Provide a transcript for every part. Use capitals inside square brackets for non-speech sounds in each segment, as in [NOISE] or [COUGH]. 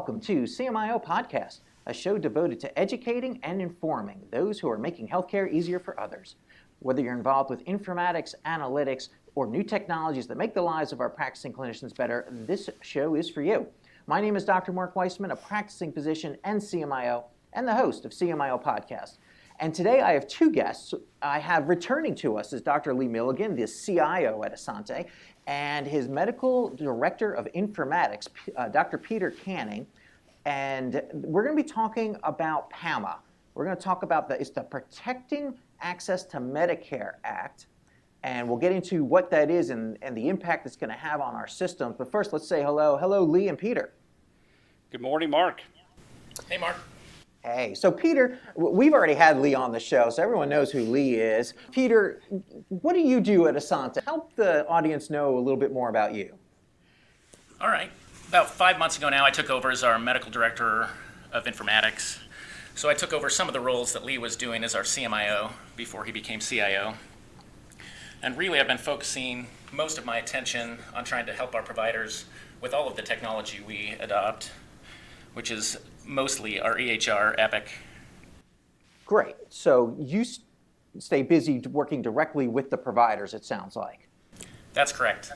welcome to CMIO Podcast, a show devoted to educating and informing those who are making healthcare easier for others. Whether you're involved with informatics, analytics, or new technologies that make the lives of our practicing clinicians better, this show is for you. My name is Dr. Mark Weissman, a practicing physician and CMIO, and the host of CMIO Podcast. And today I have two guests. I have returning to us is Dr. Lee Milligan, the CIO at Asante, and his medical director of informatics, uh, Dr. Peter Canning. And we're going to be talking about PAMA. We're going to talk about the, it's the Protecting Access to Medicare Act. And we'll get into what that is and, and the impact it's going to have on our systems. But first, let's say hello. Hello, Lee and Peter. Good morning, Mark. Hey, Mark. Hey, so Peter, we've already had Lee on the show, so everyone knows who Lee is. Peter, what do you do at Asante? Help the audience know a little bit more about you. All right. About five months ago now, I took over as our medical director of informatics. So I took over some of the roles that Lee was doing as our CMIO before he became CIO. And really, I've been focusing most of my attention on trying to help our providers with all of the technology we adopt, which is mostly our EHR Epic. Great. So you stay busy working directly with the providers, it sounds like. That's correct.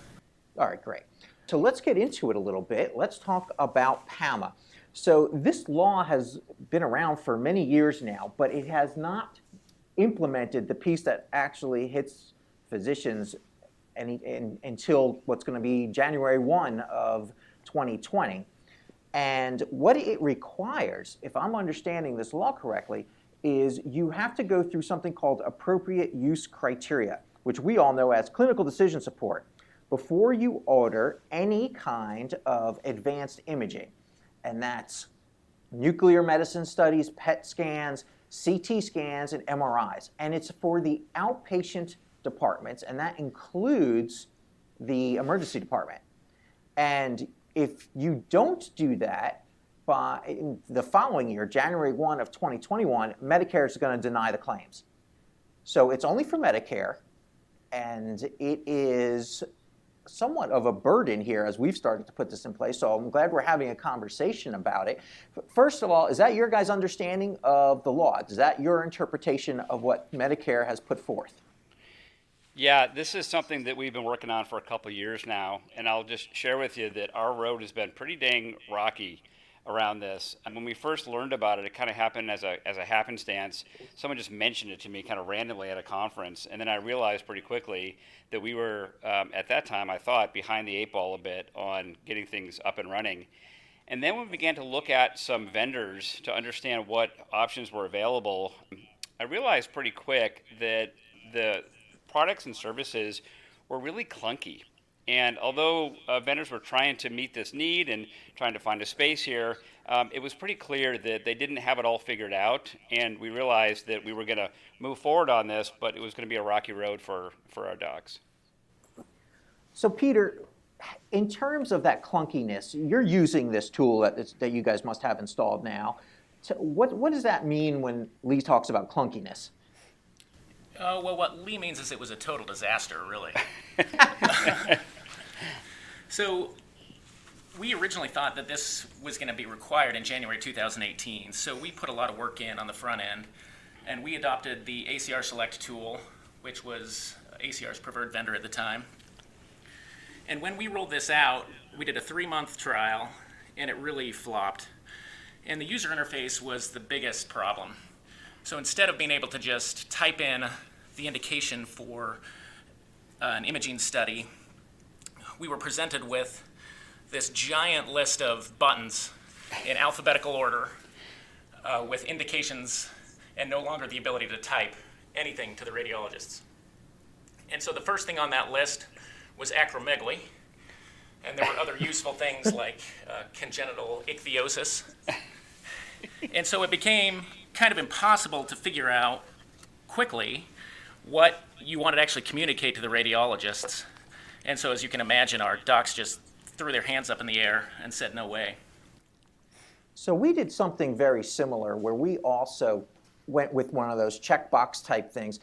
All right, great. So let's get into it a little bit. Let's talk about PAMA. So this law has been around for many years now, but it has not implemented the piece that actually hits physicians any, in, until what's going to be January 1 of 2020. And what it requires, if I'm understanding this law correctly, is you have to go through something called appropriate use criteria, which we all know as clinical decision support, before you order any kind of advanced imaging. And that's nuclear medicine studies, PET scans, CT scans, and MRIs. And it's for the outpatient departments, and that includes the emergency department. And if you don't do that by the following year, January 1 of 2021, Medicare is going to deny the claims. So it's only for Medicare, and it is somewhat of a burden here as we've started to put this in place. So I'm glad we're having a conversation about it. First of all, is that your guys' understanding of the law? Is that your interpretation of what Medicare has put forth? Yeah, this is something that we've been working on for a couple years now, and I'll just share with you that our road has been pretty dang rocky around this. And when we first learned about it, it kind of happened as a as a happenstance. Someone just mentioned it to me kind of randomly at a conference, and then I realized pretty quickly that we were um, at that time I thought behind the eight ball a bit on getting things up and running. And then when we began to look at some vendors to understand what options were available. I realized pretty quick that the products and services were really clunky. And although uh, vendors were trying to meet this need and trying to find a space here, um, it was pretty clear that they didn't have it all figured out. And we realized that we were going to move forward on this, but it was going to be a rocky road for, for our docs. So, Peter, in terms of that clunkiness, you're using this tool that, that you guys must have installed now. So what, what does that mean when Lee talks about clunkiness? Uh, well, what Lee means is it was a total disaster, really. [LAUGHS] so, we originally thought that this was going to be required in January 2018. So, we put a lot of work in on the front end, and we adopted the ACR Select tool, which was ACR's preferred vendor at the time. And when we rolled this out, we did a three month trial, and it really flopped. And the user interface was the biggest problem. So instead of being able to just type in the indication for uh, an imaging study, we were presented with this giant list of buttons in alphabetical order uh, with indications and no longer the ability to type anything to the radiologists. And so the first thing on that list was acromegaly, and there were other useful things like uh, congenital ichthyosis. [LAUGHS] And so it became kind of impossible to figure out quickly what you wanted to actually communicate to the radiologists. And so, as you can imagine, our docs just threw their hands up in the air and said, no way. So, we did something very similar where we also went with one of those checkbox type things,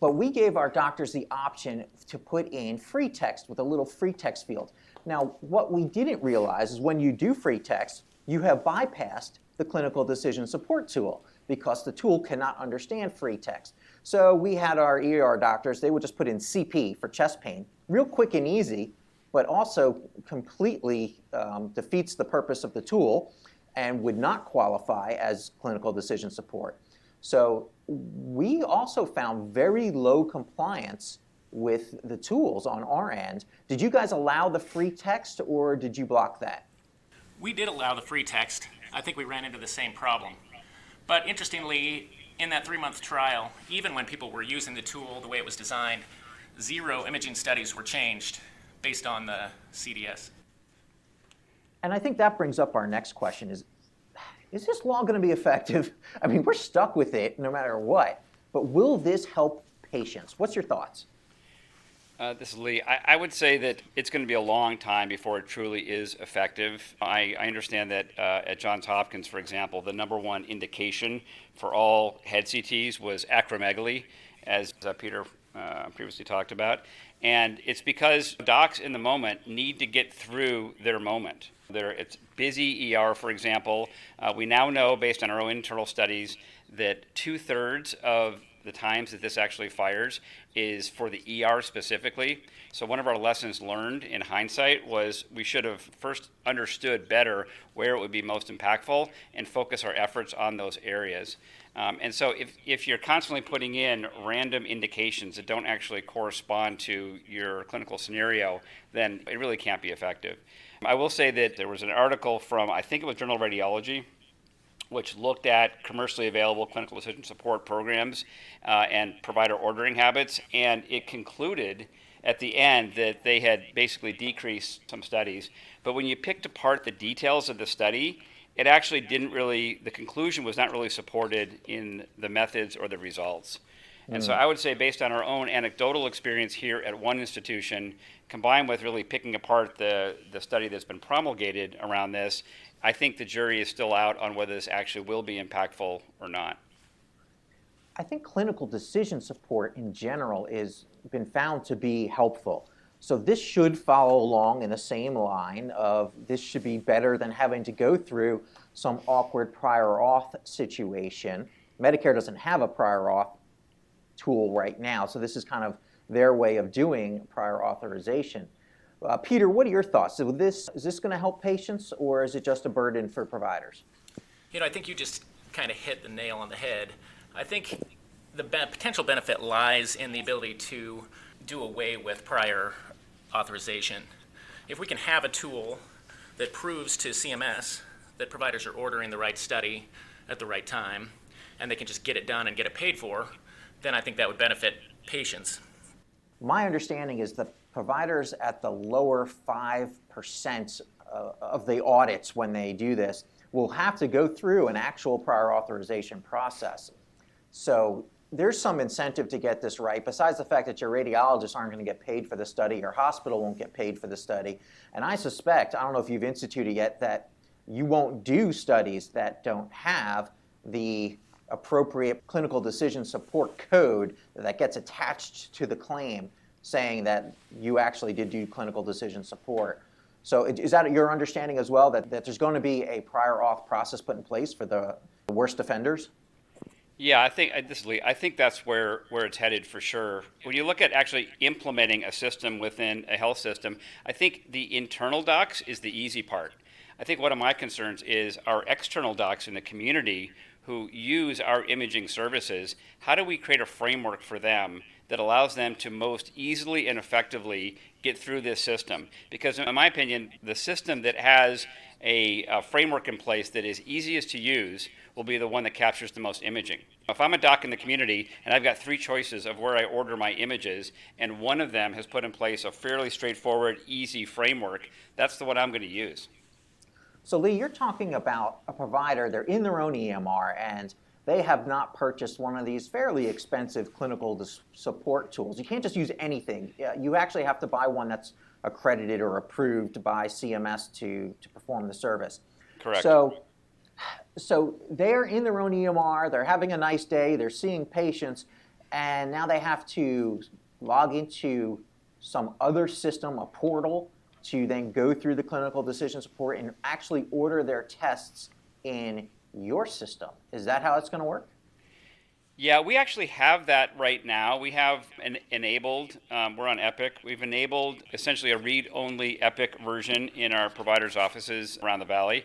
but we gave our doctors the option to put in free text with a little free text field. Now, what we didn't realize is when you do free text, you have bypassed the clinical decision support tool because the tool cannot understand free text. So we had our ER doctors, they would just put in CP for chest pain, real quick and easy, but also completely um, defeats the purpose of the tool and would not qualify as clinical decision support. So we also found very low compliance with the tools on our end. Did you guys allow the free text or did you block that? We did allow the free text. I think we ran into the same problem. But interestingly, in that three month trial, even when people were using the tool the way it was designed, zero imaging studies were changed based on the CDS. And I think that brings up our next question is is this law going to be effective? [LAUGHS] I mean, we're stuck with it no matter what. But will this help patients? What's your thoughts? Uh, this is Lee. I, I, would say that it's going to be a long time before it truly is effective. I, I understand that uh, at Johns Hopkins, for example, the number one indication for all head CTs was acromegaly, as uh, Peter uh, previously talked about. And it's because docs in the moment need to get through their moment. They're, it's busy ER, for example. Uh, we now know, based on our own internal studies, that two thirds of the times that this actually fires is for the ER specifically. So, one of our lessons learned in hindsight was we should have first understood better where it would be most impactful and focus our efforts on those areas. Um, and so, if, if you're constantly putting in random indications that don't actually correspond to your clinical scenario, then it really can't be effective. I will say that there was an article from, I think it was Journal of Radiology, which looked at commercially available clinical decision support programs uh, and provider ordering habits, and it concluded at the end that they had basically decreased some studies. But when you picked apart the details of the study, it actually didn't really, the conclusion was not really supported in the methods or the results. And so mm. I would say, based on our own anecdotal experience here at one institution, combined with really picking apart the, the study that's been promulgated around this, I think the jury is still out on whether this actually will be impactful or not. I think clinical decision support in general has been found to be helpful. So this should follow along in the same line of this should be better than having to go through some awkward prior auth situation. Medicare doesn't have a prior auth tool right now, so this is kind of their way of doing prior authorization. Uh, Peter, what are your thoughts? So this, is this going to help patients or is it just a burden for providers? You know, I think you just kind of hit the nail on the head. I think the be- potential benefit lies in the ability to do away with prior authorization. If we can have a tool that proves to CMS that providers are ordering the right study at the right time and they can just get it done and get it paid for, then I think that would benefit patients. My understanding is that providers at the lower 5% uh, of the audits when they do this will have to go through an actual prior authorization process. So there's some incentive to get this right, besides the fact that your radiologists aren't going to get paid for the study, your hospital won't get paid for the study. And I suspect, I don't know if you've instituted yet, that you won't do studies that don't have the appropriate clinical decision support code that gets attached to the claim saying that you actually did do clinical decision support. So is that your understanding as well, that, that there's going to be a prior auth process put in place for the worst offenders? Yeah, I think this is Lee. I think that's where where it's headed for sure. When you look at actually implementing a system within a health system, I think the internal docs is the easy part. I think one of my concerns is our external docs in the community who use our imaging services. How do we create a framework for them that allows them to most easily and effectively get through this system. Because, in my opinion, the system that has a, a, framework in place that is easiest to use will be the one that captures the most imaging. If I'm a doc in the community and I've got three choices of where I order my images, and one of them has put in place a fairly straightforward, easy framework, that's the one I'm going to use. So, Lee, you're talking about a provider, they're in their own EMR, and they have not purchased one of these fairly expensive clinical support tools. You can't just use anything. You actually have to buy one that's accredited or approved by CMS to, to perform the service. Correct. So, so they're in their own EMR, they're having a nice day, they're seeing patients, and now they have to log into some other system, a portal, to then go through the clinical decision support and actually order their tests in your system. Is that how it's going to work? Yeah, we actually have that right now. We have an enabled, um, we're on Epic. We've enabled essentially a read only Epic version in our providers' offices around the valley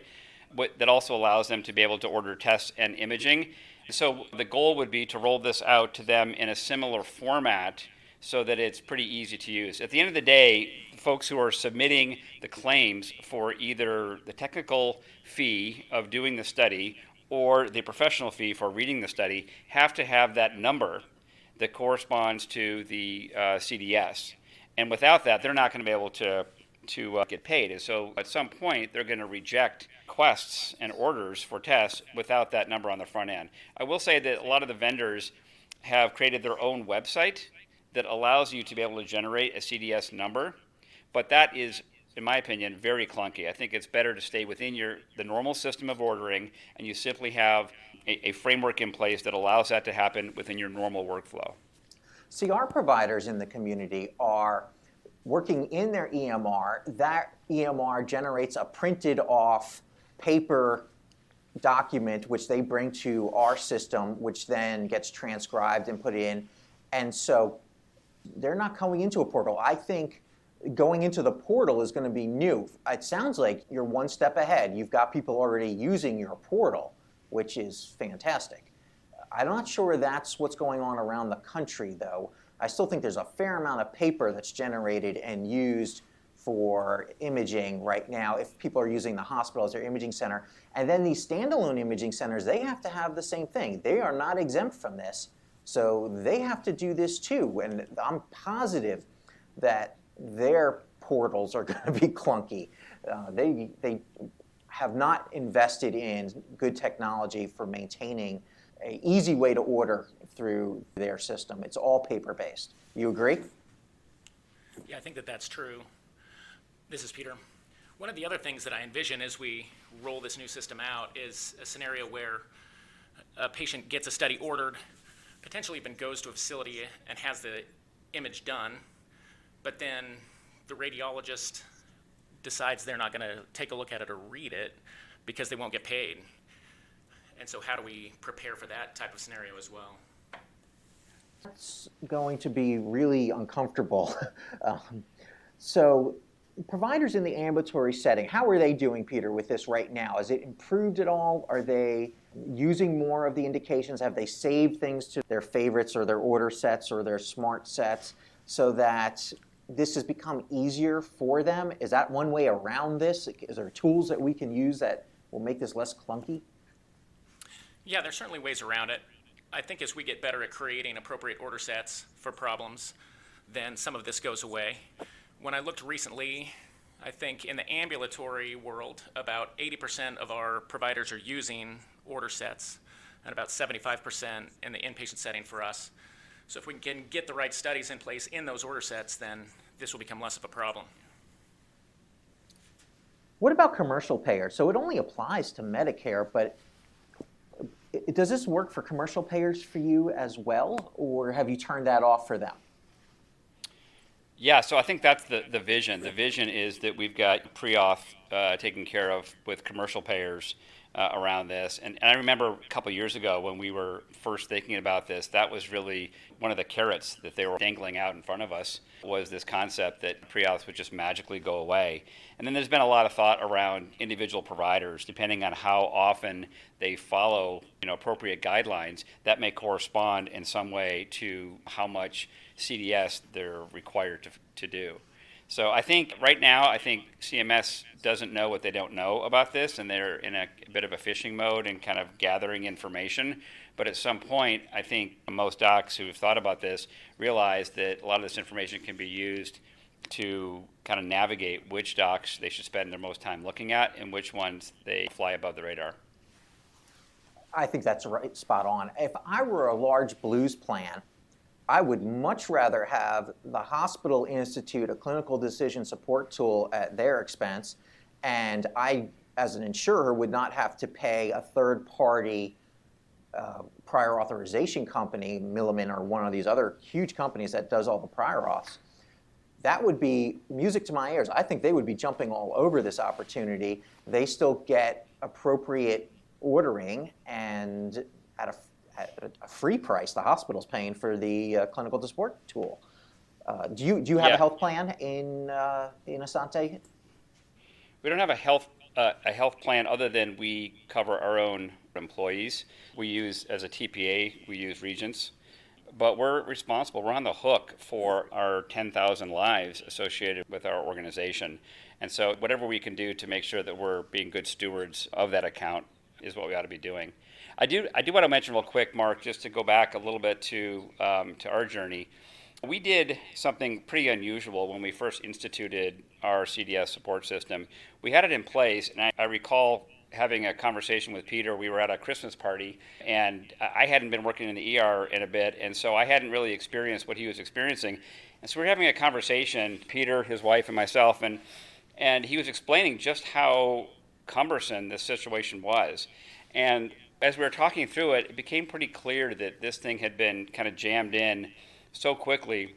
that also allows them to be able to order tests and imaging. So the goal would be to roll this out to them in a similar format so that it's pretty easy to use. At the end of the day, folks who are submitting the claims for either the technical fee of doing the study or the professional fee for reading the study have to have that number that corresponds to the uh, CDS. And without that, they're not going to be able to to uh, get paid. And so at some point, they're going to reject requests and orders for tests without that number on the front end. I will say that a lot of the vendors have created their own website that allows you to be able to generate a CDS number, but that is in my opinion, very clunky. I think it's better to stay within your the normal system of ordering, and you simply have a, a, framework in place that allows that to happen within your normal workflow. Our providers in the community are working in their EMR. That EMR generates a printed off paper document which they bring to our system, which then gets transcribed and put in. And so they're not coming into a portal. I think going into the portal is going to be new. It sounds like you're one step ahead. You've got people already using your portal, which is fantastic. I'm not sure that's what's going on around the country, though. I still think there's a fair amount of paper that's generated and used for imaging right now if people are using the hospital as their imaging center. And then these standalone imaging centers, they have to have the same thing. They are not exempt from this. So they have to do this too. And I'm positive that their portals are [LAUGHS] going to be clunky. Uh, they, they have not invested in good technology for maintaining an easy way to order through their system. It's all paper based. You agree? Yeah, I think that that's true. This is Peter. One of the other things that I envision as we roll this new system out is a scenario where a patient gets a study ordered, potentially even goes to a facility and has the image done, but then the radiologist decides they're not going to take a look at it or read it because they won't get paid. And so, how do we prepare for that type of scenario as well? It's going to be really uncomfortable. [LAUGHS] um, so, providers in the ambulatory setting, how are they doing, Peter, with this right now? Is it improved at all? Are they using more of the indications? Have they saved things to their favorites or their order sets or their smart sets so that this has become easier for them? Is that one way around this? Is there tools that we can use that will make this less clunky? Yeah, there's certainly ways around it. I think as we get better at creating appropriate order sets for problems, then some of this goes away when I looked recently, I think in the ambulatory world, about 80% of our providers are using order sets, and about 75% in the inpatient setting for us. So if we can get the right studies in place in those order sets, then this will become less of a problem. What about commercial payers? So it only applies to Medicare, but does this work for commercial payers for you as well, or have you turned that off for them? Yeah, so I think that's the, the vision. The vision is that we've got pre-auth uh, taken care of with commercial payers uh, around this. And, and, I remember a couple years ago when we were first thinking about this, that was really one of the carrots that they were dangling out in front of us was this concept that pre-auth would just magically go away. And then there's been a lot of thought around individual providers, depending on how often they follow you know, appropriate guidelines, that may correspond in some way to how much CDS they're required to, to do. So I think right now, I think CMS doesn't know what they don't know about this, and they're in a, a bit of a fishing mode and kind of gathering information. But at some point, I think most docs who have thought about this realize that a lot of this information can be used to kind of navigate which docs they should spend their most time looking at and which ones they fly above the radar. I think that's right, spot on. If I were a large blues plan, I would much rather have the hospital institute a clinical decision support tool at their expense, and I, as an insurer, would not have to pay a third party uh, prior authorization company, Milliman or one of these other huge companies that does all the prior auths. that would be music to my ears. I think they would be jumping all over this opportunity. They still get appropriate ordering and at a, a free price, the hospital's paying for the uh, clinical support tool. Uh, do you do you have Yeah. a health plan in uh, in Asante? We don't have a health uh, a health plan other than we cover our own employees. We use as a TPA, we use Regence, but we're responsible. We're on the hook for our 10,000 lives associated with our organization, and so whatever we can do to make sure that we're being good stewards of that account is what we ought to be doing. I do I do want to mention real quick, Mark, just to go back a little bit to um, to our journey. We did something pretty unusual when we first instituted our CDS support system. We had it in place, and I, I recall having a conversation with Peter. We were at a Christmas party, and I hadn't been working in the ER in a bit, and so I hadn't really experienced what he was experiencing. And so we were having a conversation, Peter, his wife, and myself, and and he was explaining just how cumbersome this situation was. And as we were talking through it, it became pretty clear that this thing had been kind of jammed in so quickly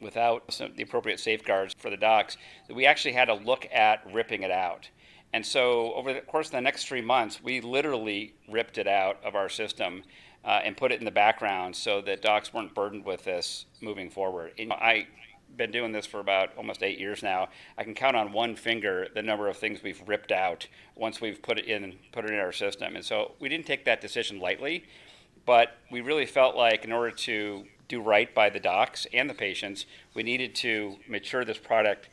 without some, the appropriate safeguards for the docs that we actually had to look at ripping it out. And so, over the course of the next three months, we literally ripped it out of our system uh, and put it in the background so that docs weren't burdened with this moving forward. And I've been doing this for about almost eight years now. I can count on one finger the number of things we've ripped out once we've put it in put it in our system. And so, we didn't take that decision lightly, but we really felt like in order to do right by the docs and the patients, we needed to mature this product.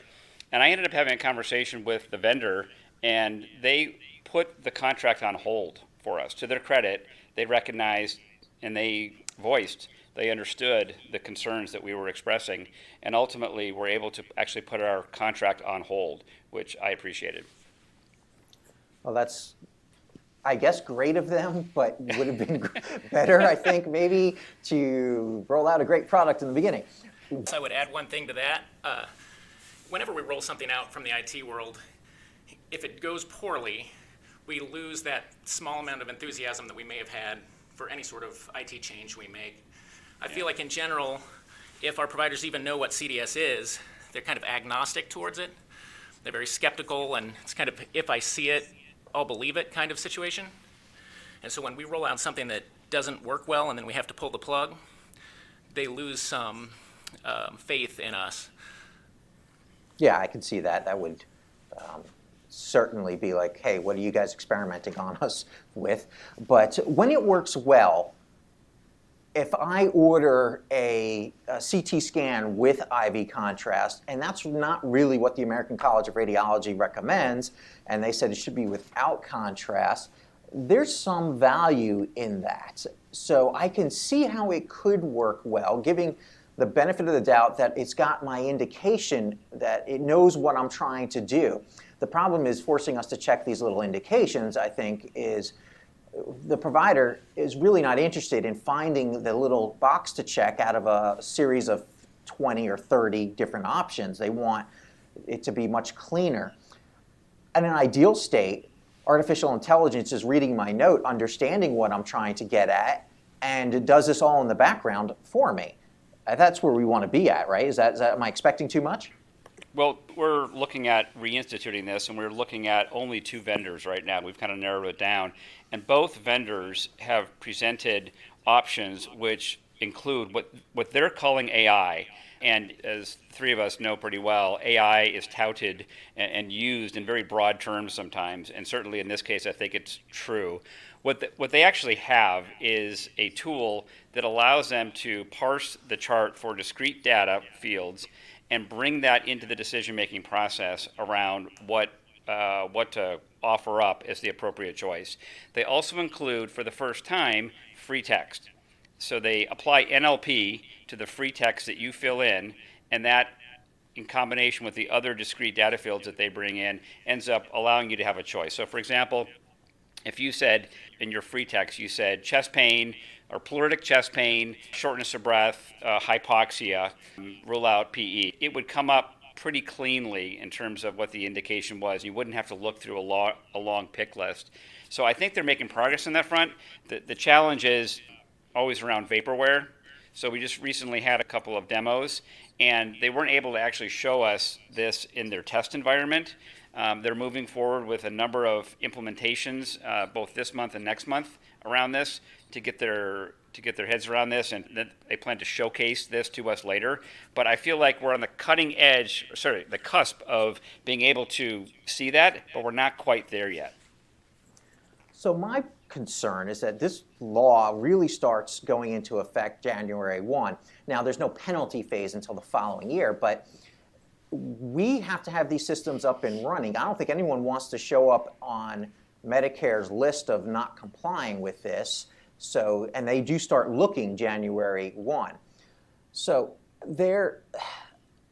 And I ended up having a conversation with the vendor, and they put the contract on hold for us. To their credit, they recognized and they voiced, they understood the concerns that we were expressing, and ultimately were able to actually put our contract on hold, which I appreciated. Well, that's, I guess, great of them, but would have been [LAUGHS] better, I think, maybe to roll out a great product in the beginning. So I would add one thing to that. Uh, whenever we roll something out from the IT world, if it goes poorly, we lose that small amount of enthusiasm that we may have had for any sort of IT change we make. I feel like in general, if our providers even know what CDS is, they're kind of agnostic towards it. They're very skeptical, and it's kind of if I see it, I'll believe it kind of situation. And so when we roll out something that doesn't work well and then we have to pull the plug, they lose some um, faith in us. Yeah, I can see that. That would um, certainly be like, hey, what are you guys experimenting on us with? But when it works well, if I order a, a CT scan with IV contrast, and that's not really what the American College of Radiology recommends, and they said it should be without contrast, there's some value in that. So I can see how it could work well, giving the benefit of the doubt that it's got my indication that it knows what I'm trying to do. The problem is forcing us to check these little indications, I think, is the provider is really not interested in finding the little box to check out of a series of 20 or 30 different options. They want it to be much cleaner. In an ideal state, artificial intelligence is reading my note, understanding what I'm trying to get at, and it does this all in the background for me. That's where we want to be at, right? Is that, is that am I expecting too much? Well, we're looking at reinstituting this, and we're looking at only two vendors right now. We've kind of narrowed it down, and both vendors have presented options which include what what they're calling AI. And as three of us know pretty well, AI is touted and, and used in very broad terms sometimes, and certainly in this case, I think it's true. What, the, what they actually have is a tool that allows them to parse the chart for discrete data fields and bring that into the decision making process around what uh, what to offer up as the appropriate choice. They also include, for the first time, free text. So they apply NLP to the free text that you fill in, and that, in combination with the other discrete data fields that they bring in, ends up allowing you to have a choice. So, for example, if you said in your free text, you said chest pain or pleuritic chest pain, shortness of breath, uh, hypoxia, rule out PE, it would come up pretty cleanly in terms of what the indication was. You wouldn't have to look through a, lo- a long pick list. So I think they're making progress on that front. The, the challenge is always around vaporware. So we just recently had a couple of demos, and they weren't able to actually show us this in their test environment. Um, they're moving forward with a number of implementations, uh, both this month and next month, around this to get their to get their heads around this, and they plan to showcase this to us later. But I feel like we're on the cutting edge, sorry, the cusp of being able to see that, but we're not quite there yet. So my concern is that this law really starts going into effect January 1. Now, there's no penalty phase until the following year, but we have to have these systems up and running. I don't think anyone wants to show up on Medicare's list of not complying with this so, and they do start looking January 1. So, there,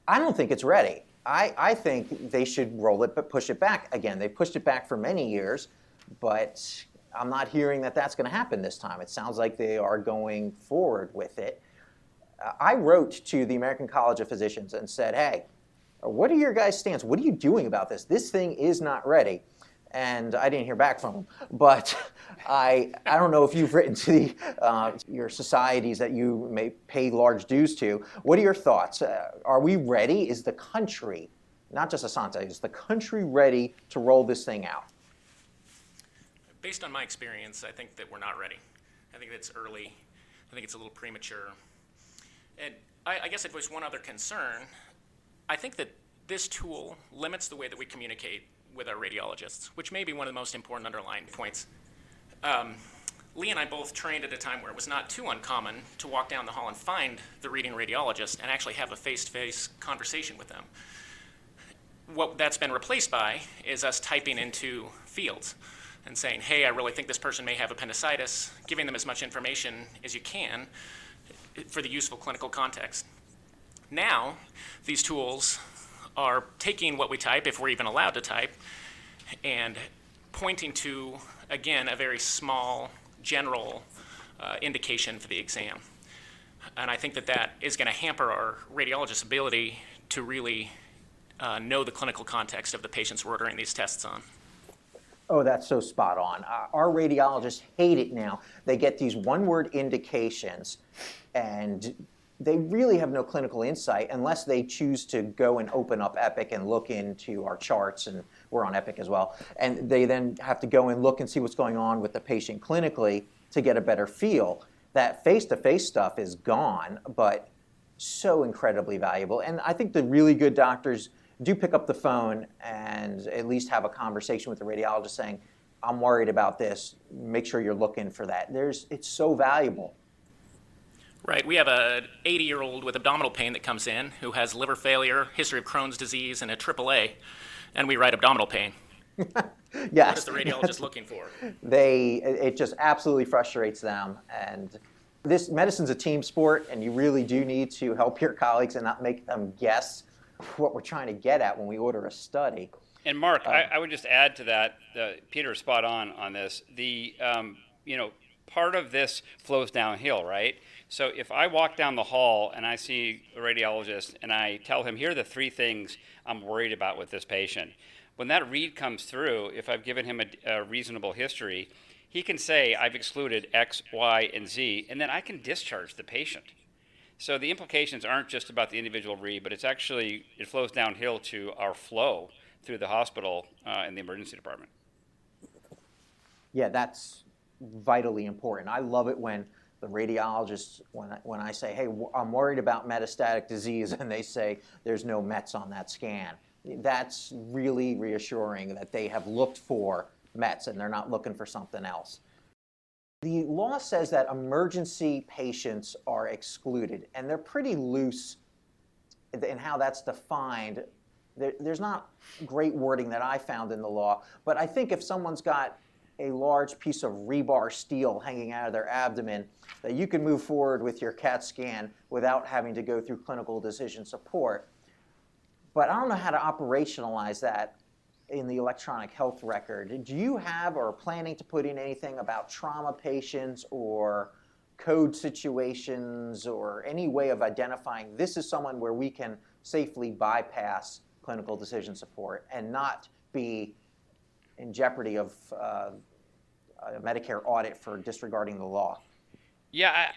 I don't think it's ready. I, I think they should roll it but push it back. Again, they pushed it back for many years, but I'm not hearing that that's going to happen this time. It sounds like they are going forward with it. Uh, I wrote to the American College of Physicians and said, hey, what are your guys' stance? What are you doing about this? This thing is not ready and I didn't hear back from them. But [LAUGHS] I, I don't know if you've written to the, uh, your societies that you may pay large dues to. What are your thoughts? Uh, are we ready? Is the country, not just Asante, is the country ready to roll this thing out? Based on my experience, I think that we're not ready. I think it's early. I think it's a little premature. And I, I guess I'd voice one other concern. I think that this tool limits the way that we communicate with our radiologists, which may be one of the most important underlying points. Um, Lee and I both trained at a time where it was not too uncommon to walk down the hall and find the reading radiologist and actually have a face to face conversation with them. What that's been replaced by is us typing into fields and saying, hey, I really think this person may have appendicitis, giving them as much information as you can for the useful clinical context. Now, these tools are taking what we type, if we're even allowed to type, and pointing to, again, a very small general uh, indication for the exam. And I think that that is going to hamper our radiologist's ability to really uh, know the clinical context of the patients we're ordering these tests on. Oh, that's so spot on. Uh, our radiologists hate it now. They get these one word indications and they really have no clinical insight unless they choose to go and open up Epic and look into our charts, and we're on Epic as well. And they then have to go and look and see what's going on with the patient clinically to get a better feel. That face to face stuff is gone, but so incredibly valuable. And I think the really good doctors do pick up the phone and at least have a conversation with the radiologist saying, I'm worried about this. Make sure you're looking for that. There's, it's so valuable. Right. We have an 80 year old with abdominal pain that comes in who has liver failure, history of Crohn's disease, and a AAA, and we write abdominal pain. [LAUGHS] yes. What is the radiologist looking for? They, it just absolutely frustrates them. And this medicine's a team sport, and you really do need to help your colleagues and not make them guess what we're trying to get at when we order a study. And Mark, uh, I, I, would just add to that. Uh, Peter, spot on on this. The um, you know part of this flows downhill, right? So if I walk down the hall and I see a radiologist and I tell him, here are the three things I'm worried about with this patient. When that read comes through, if I've given him a, a reasonable history, he can say, I've excluded X, Y, and Z, and then I can discharge the patient. So the implications aren't just about the individual read, but it's actually, it flows downhill to our flow through the hospital uh, and the emergency department. Yeah, that's vitally important. I love it when the radiologists, when I, when I say, hey, I'm worried about metastatic disease, [LAUGHS] and they say there's no METs on that scan. That's really reassuring that they have looked for METs and they're not looking for something else. The law says that emergency patients are excluded, and they're pretty loose in how that's defined. There, there's not great wording that I found in the law, but I think if someone's got a large piece of rebar steel hanging out of their abdomen that you can move forward with your CAT scan without having to go through clinical decision support. But I don't know how to operationalize that in the electronic health record. Do you have or are planning to put in anything about trauma patients or code situations or any way of identifying this is someone where we can safely bypass clinical decision support and not be in jeopardy of uh, a Medicare audit for disregarding the law? Yeah,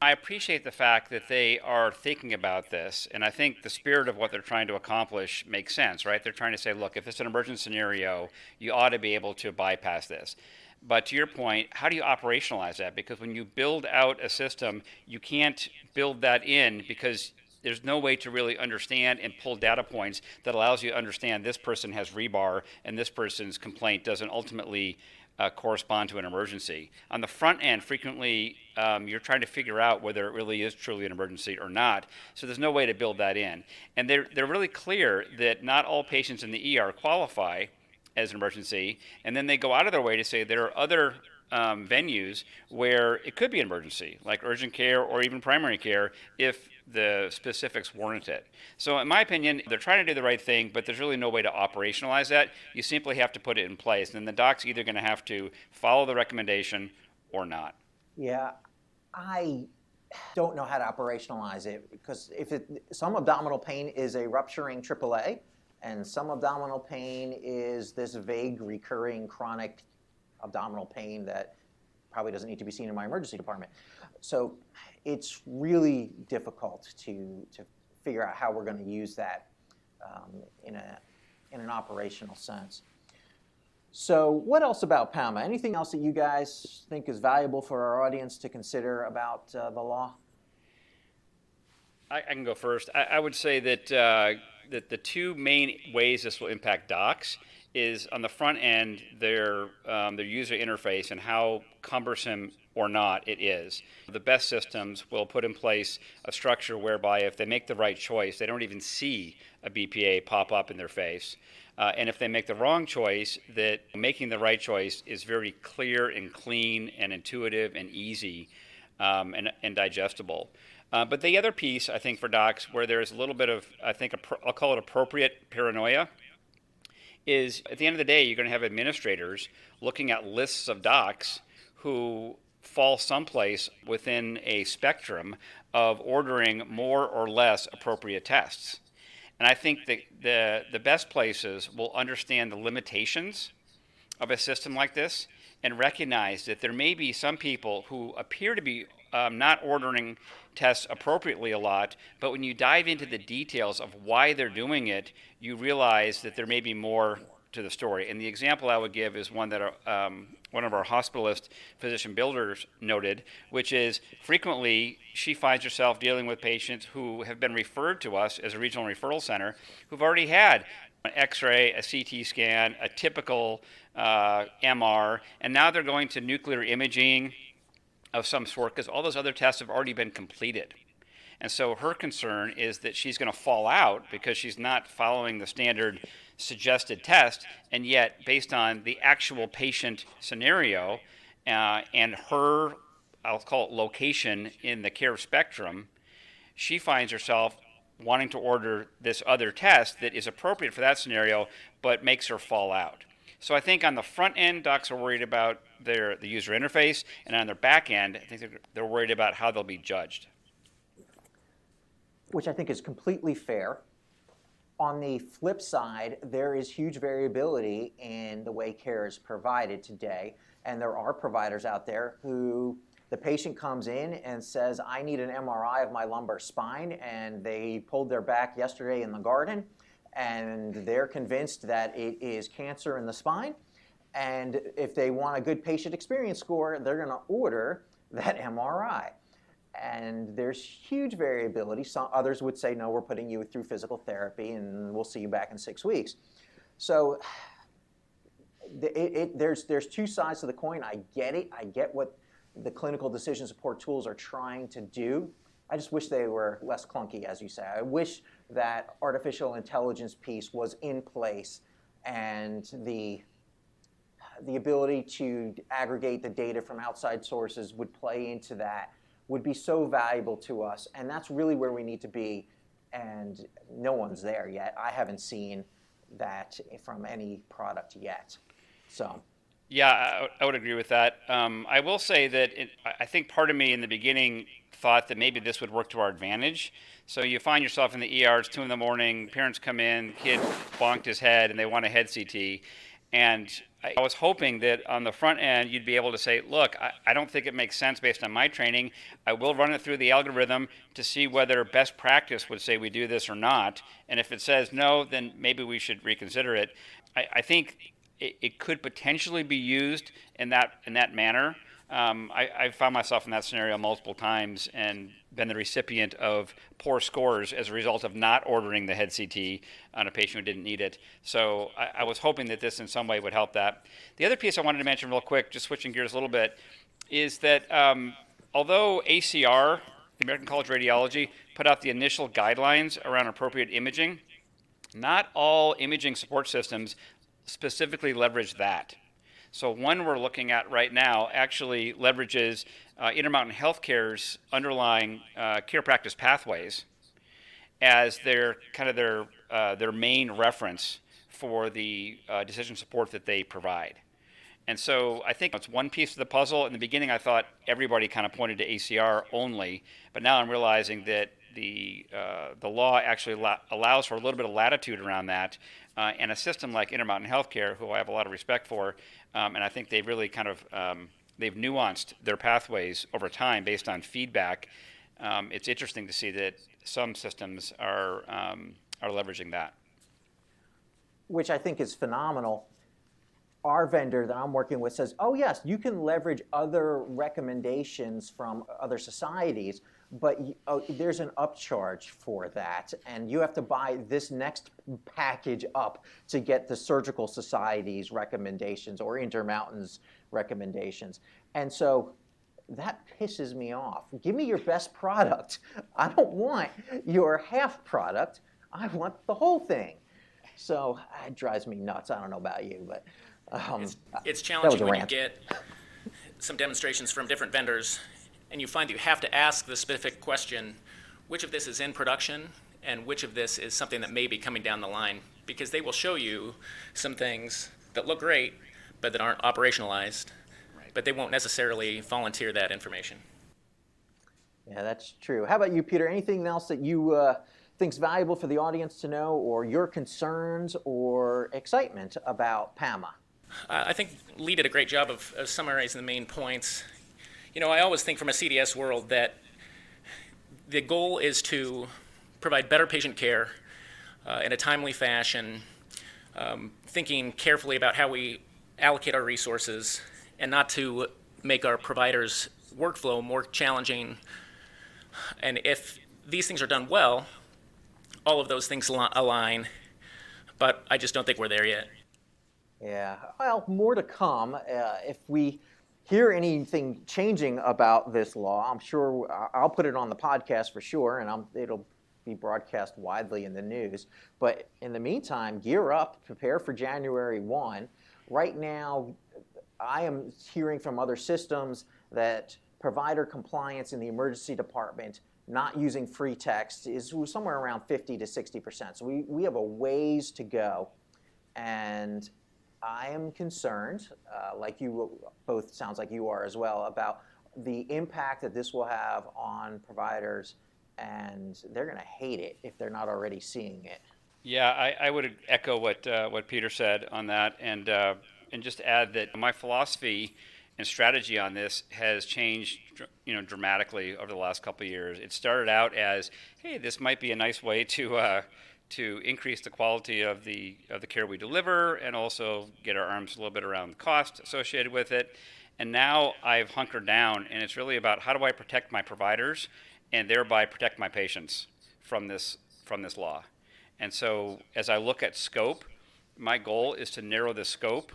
I appreciate the fact that they are thinking about this, and I think the spirit of what they're trying to accomplish makes sense, right? They're trying to say, look, if it's an emergency scenario, you ought to be able to bypass this. But to your point, how do you operationalize that? Because when you build out a system, you can't build that in because there's no way to really understand and pull data points that allows you to understand this person has rebar and this person's complaint doesn't ultimately uh, correspond to an emergency. On the front end, frequently um, you're trying to figure out whether it really is truly an emergency or not. So there's no way to build that in. And they're, they're really clear that not all patients in the ER qualify as an emergency. And then they go out of their way to say there are other um, venues where it could be an emergency, like urgent care or even primary care, if the specifics warrant it. So, in my opinion, they're trying to do the right thing, but there's really no way to operationalize that. You simply have to put it in place. And the doc's either going to have to follow the recommendation or not. Yeah, I don't know how to operationalize it because if it, some abdominal pain is a rupturing AAA, and some abdominal pain is this vague, recurring, chronic abdominal pain that probably doesn't need to be seen in my emergency department. So it's really difficult to, to figure out how we're going to use that um, in, a, in an operational sense. So, what else about PAMA? Anything else that you guys think is valuable for our audience to consider about uh, the law? I, I, can go first. I, I would say that, uh, that the two main ways this will impact docs is on the front end their um, their user interface and how cumbersome or not it is. The best systems will put in place a structure whereby if they make the right choice, they don't even see a BPA pop up in their face. Uh, and if they make the wrong choice, that making the right choice is very clear and clean and intuitive and easy um, and, and digestible. Uh, but the other piece, I think, for docs, where there's a little bit of, I think, I'll call it appropriate paranoia, is at the end of the day, you're going to have administrators looking at lists of docs who fall someplace within a spectrum of ordering more or less appropriate tests. And I think that the, the best places will understand the limitations of a system like this and recognize that there may be some people who appear to be um, not ordering tests appropriately a lot, but when you dive into the details of why they're doing it, you realize that there may be more to the story. And the example I would give is one that um, one of our hospitalist physician builders noted, which is frequently she finds herself dealing with patients who have been referred to us as a regional referral center who've already had an X-ray, a CT scan, a typical uh, MR, and now they're going to nuclear imaging of some sort because all those other tests have already been completed. And so her concern is that she's going to fall out because she's not following the standard suggested test, and yet, based on the actual patient scenario uh, and her, I'll call it location in the care spectrum, she finds herself wanting to order this other test that is appropriate for that scenario, but makes her fall out. So I think on the front end, docs are worried about their the user interface, and on their back end, I think they're, they're worried about how they'll be judged. Which I think is completely fair on the flip side, there is huge variability in the way care is provided today. And there are providers out there who the patient comes in and says, I need an MRI of my lumbar spine, and they pulled their back yesterday in the garden, and they're convinced that it is cancer in the spine. And if they want a good patient experience score, they're going to order that [LAUGHS] MRI and there's huge variability. Some others would say, no, we're putting you through physical therapy, and we'll see you back in six weeks. So it, it, there's there's two sides to the coin. I get it. I get what the clinical decision support tools are trying to do. I just wish they were less clunky, as you say. I wish that artificial intelligence piece was in place and the the ability to aggregate the data from outside sources would play into that would be so valuable to us. And that's really where we need to be. And no one's there yet. I haven't seen that from any product yet. So. Yeah, I, would agree with that. Um, I will say that it, I think part of me in the beginning thought that maybe this would work to our advantage. So you find yourself in the ER, it's two in the morning, parents come in, kid bonked his head, and they want a head CT And I was hoping that on the front end, you'd be able to say, look, I, I, don't think it makes sense based on my training. I will run it through the algorithm to see whether best practice would say we do this or not. And if it says no, then maybe we should reconsider it. I, I think it, it, could potentially be used in that, in that manner. Um, I, I found myself in that scenario multiple times and been the recipient of poor scores as a result of not ordering the head CT on a patient who didn't need it. So I, I, was hoping that this in some way would help that. The other piece I wanted to mention real quick, just switching gears a little bit, is that um, although ACR, the American College of Radiology, put out the initial guidelines around appropriate imaging, not all imaging support systems specifically leverage that. So one we're looking at right now actually leverages uh, Intermountain Healthcare's underlying uh, care practice pathways as their kind of their uh, their main reference for the uh, decision support that they provide. And so I think it's one piece of the puzzle. In the beginning, I thought everybody kind of pointed to ACR only, but now I'm realizing that the uh, the law actually la- allows for a little bit of latitude around that. Uh, and a system like Intermountain Healthcare, who I have a lot of respect for, um, and I think they've really kind of um, they've nuanced their pathways over time based on feedback. Um, it's interesting to see that some systems are um, are leveraging that, which I think is phenomenal. Our vendor that I'm working with says, "Oh yes, you can leverage other recommendations from other societies." but oh, there's an upcharge for that, and you have to buy this next package up to get the surgical society's recommendations or Intermountain's recommendations. And so that pisses me off. Give me your best product. I don't want your half product. I want the whole thing. So it drives me nuts. I don't know about you, but um, it's, it's challenging when you get some demonstrations from different vendors and you find that you have to ask the specific question which of this is in production and which of this is something that may be coming down the line? Because they will show you some things that look great but that aren't operationalized right. but they won't necessarily volunteer that information. Yeah that's true. How about you peter? Anything else that you uh, think's valuable for the audience to know or your concerns or excitement about pama uh, i think lee did a great job of, of summarizing the main points you know, I always think from a CDS world that the goal is to provide better patient care uh, in a timely fashion, um, thinking carefully about how we allocate our resources, and not to make our providers' workflow more challenging. And if these things are done well, all of those things align, but I just don't think we're there yet. Yeah, well, more to come. Uh, if we hear anything changing about this law, I'm sure I'll put it on the podcast for sure, and I'm, it'll be broadcast widely in the news. But in the meantime, gear up, prepare for January 1. Right now, I am hearing from other systems that provider compliance in the emergency department not using free text is somewhere around 50 to 60 percent. So we, we have a ways to go. And I am concerned, uh, like you both sounds like you are as well, about the impact that this will have on providers, and they're going to hate it if they're not already seeing it. Yeah, I, I would echo what uh, what Peter said on that, and uh, and just add that my philosophy and strategy on this has changed, you know, dramatically over the last couple of years. It started out as, hey, this might be a nice way to uh, to increase the quality of the of the care we deliver and also get our arms a little bit around the cost associated with it. And now I've hunkered down and it's really about how do I protect my providers and thereby protect my patients from this from this law. And so as I look at scope, my goal is to narrow the scope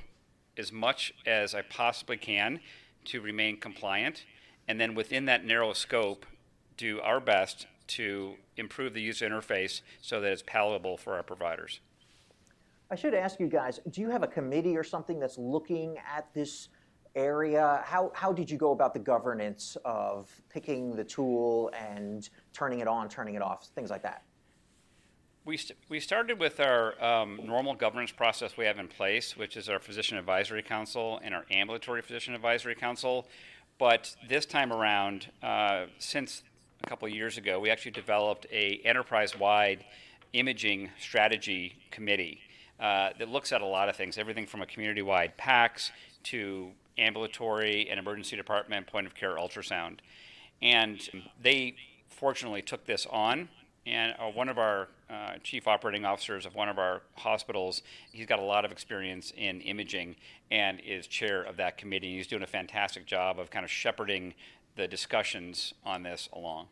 as much as I possibly can to remain compliant and then within that narrow scope do our best to improve the user interface so that it's palatable for our providers. I should ask you guys, do you have a committee or something that's looking at this area? How, how did you go about the governance of picking the tool and turning it on, turning it off, things like that? We, st- we started with our um, normal governance process we have in place, which is our Physician Advisory Council and our Ambulatory Physician Advisory Council. But this time around, uh, since a couple years ago, we actually developed a enterprise-wide imaging strategy committee uh, that looks at a lot of things, everything from a community-wide PACS to ambulatory and emergency department point of care ultrasound. And they fortunately took this on. And uh, one of our uh, chief operating officers of one of our hospitals, he's got a lot of experience in imaging and is chair of that committee. He's doing a fantastic job of kind of shepherding the discussions on this along.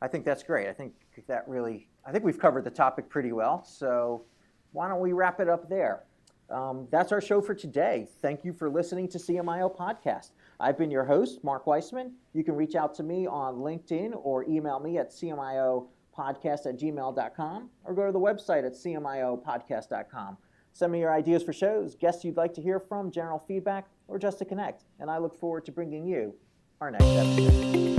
I think that's great. I think that really, I think we've covered the topic pretty well. So why don't we wrap it up there? Um, that's our show for today. Thank you for listening to CMIO Podcast. I've been your host, Mark Weissman. You can reach out to me on LinkedIn or email me at cmiopodcast at gmail.com or go to the website at cmiopodcast.com. Send me your ideas for shows, guests you'd like to hear from, general feedback, or just to connect. And I look forward to bringing you our next episode.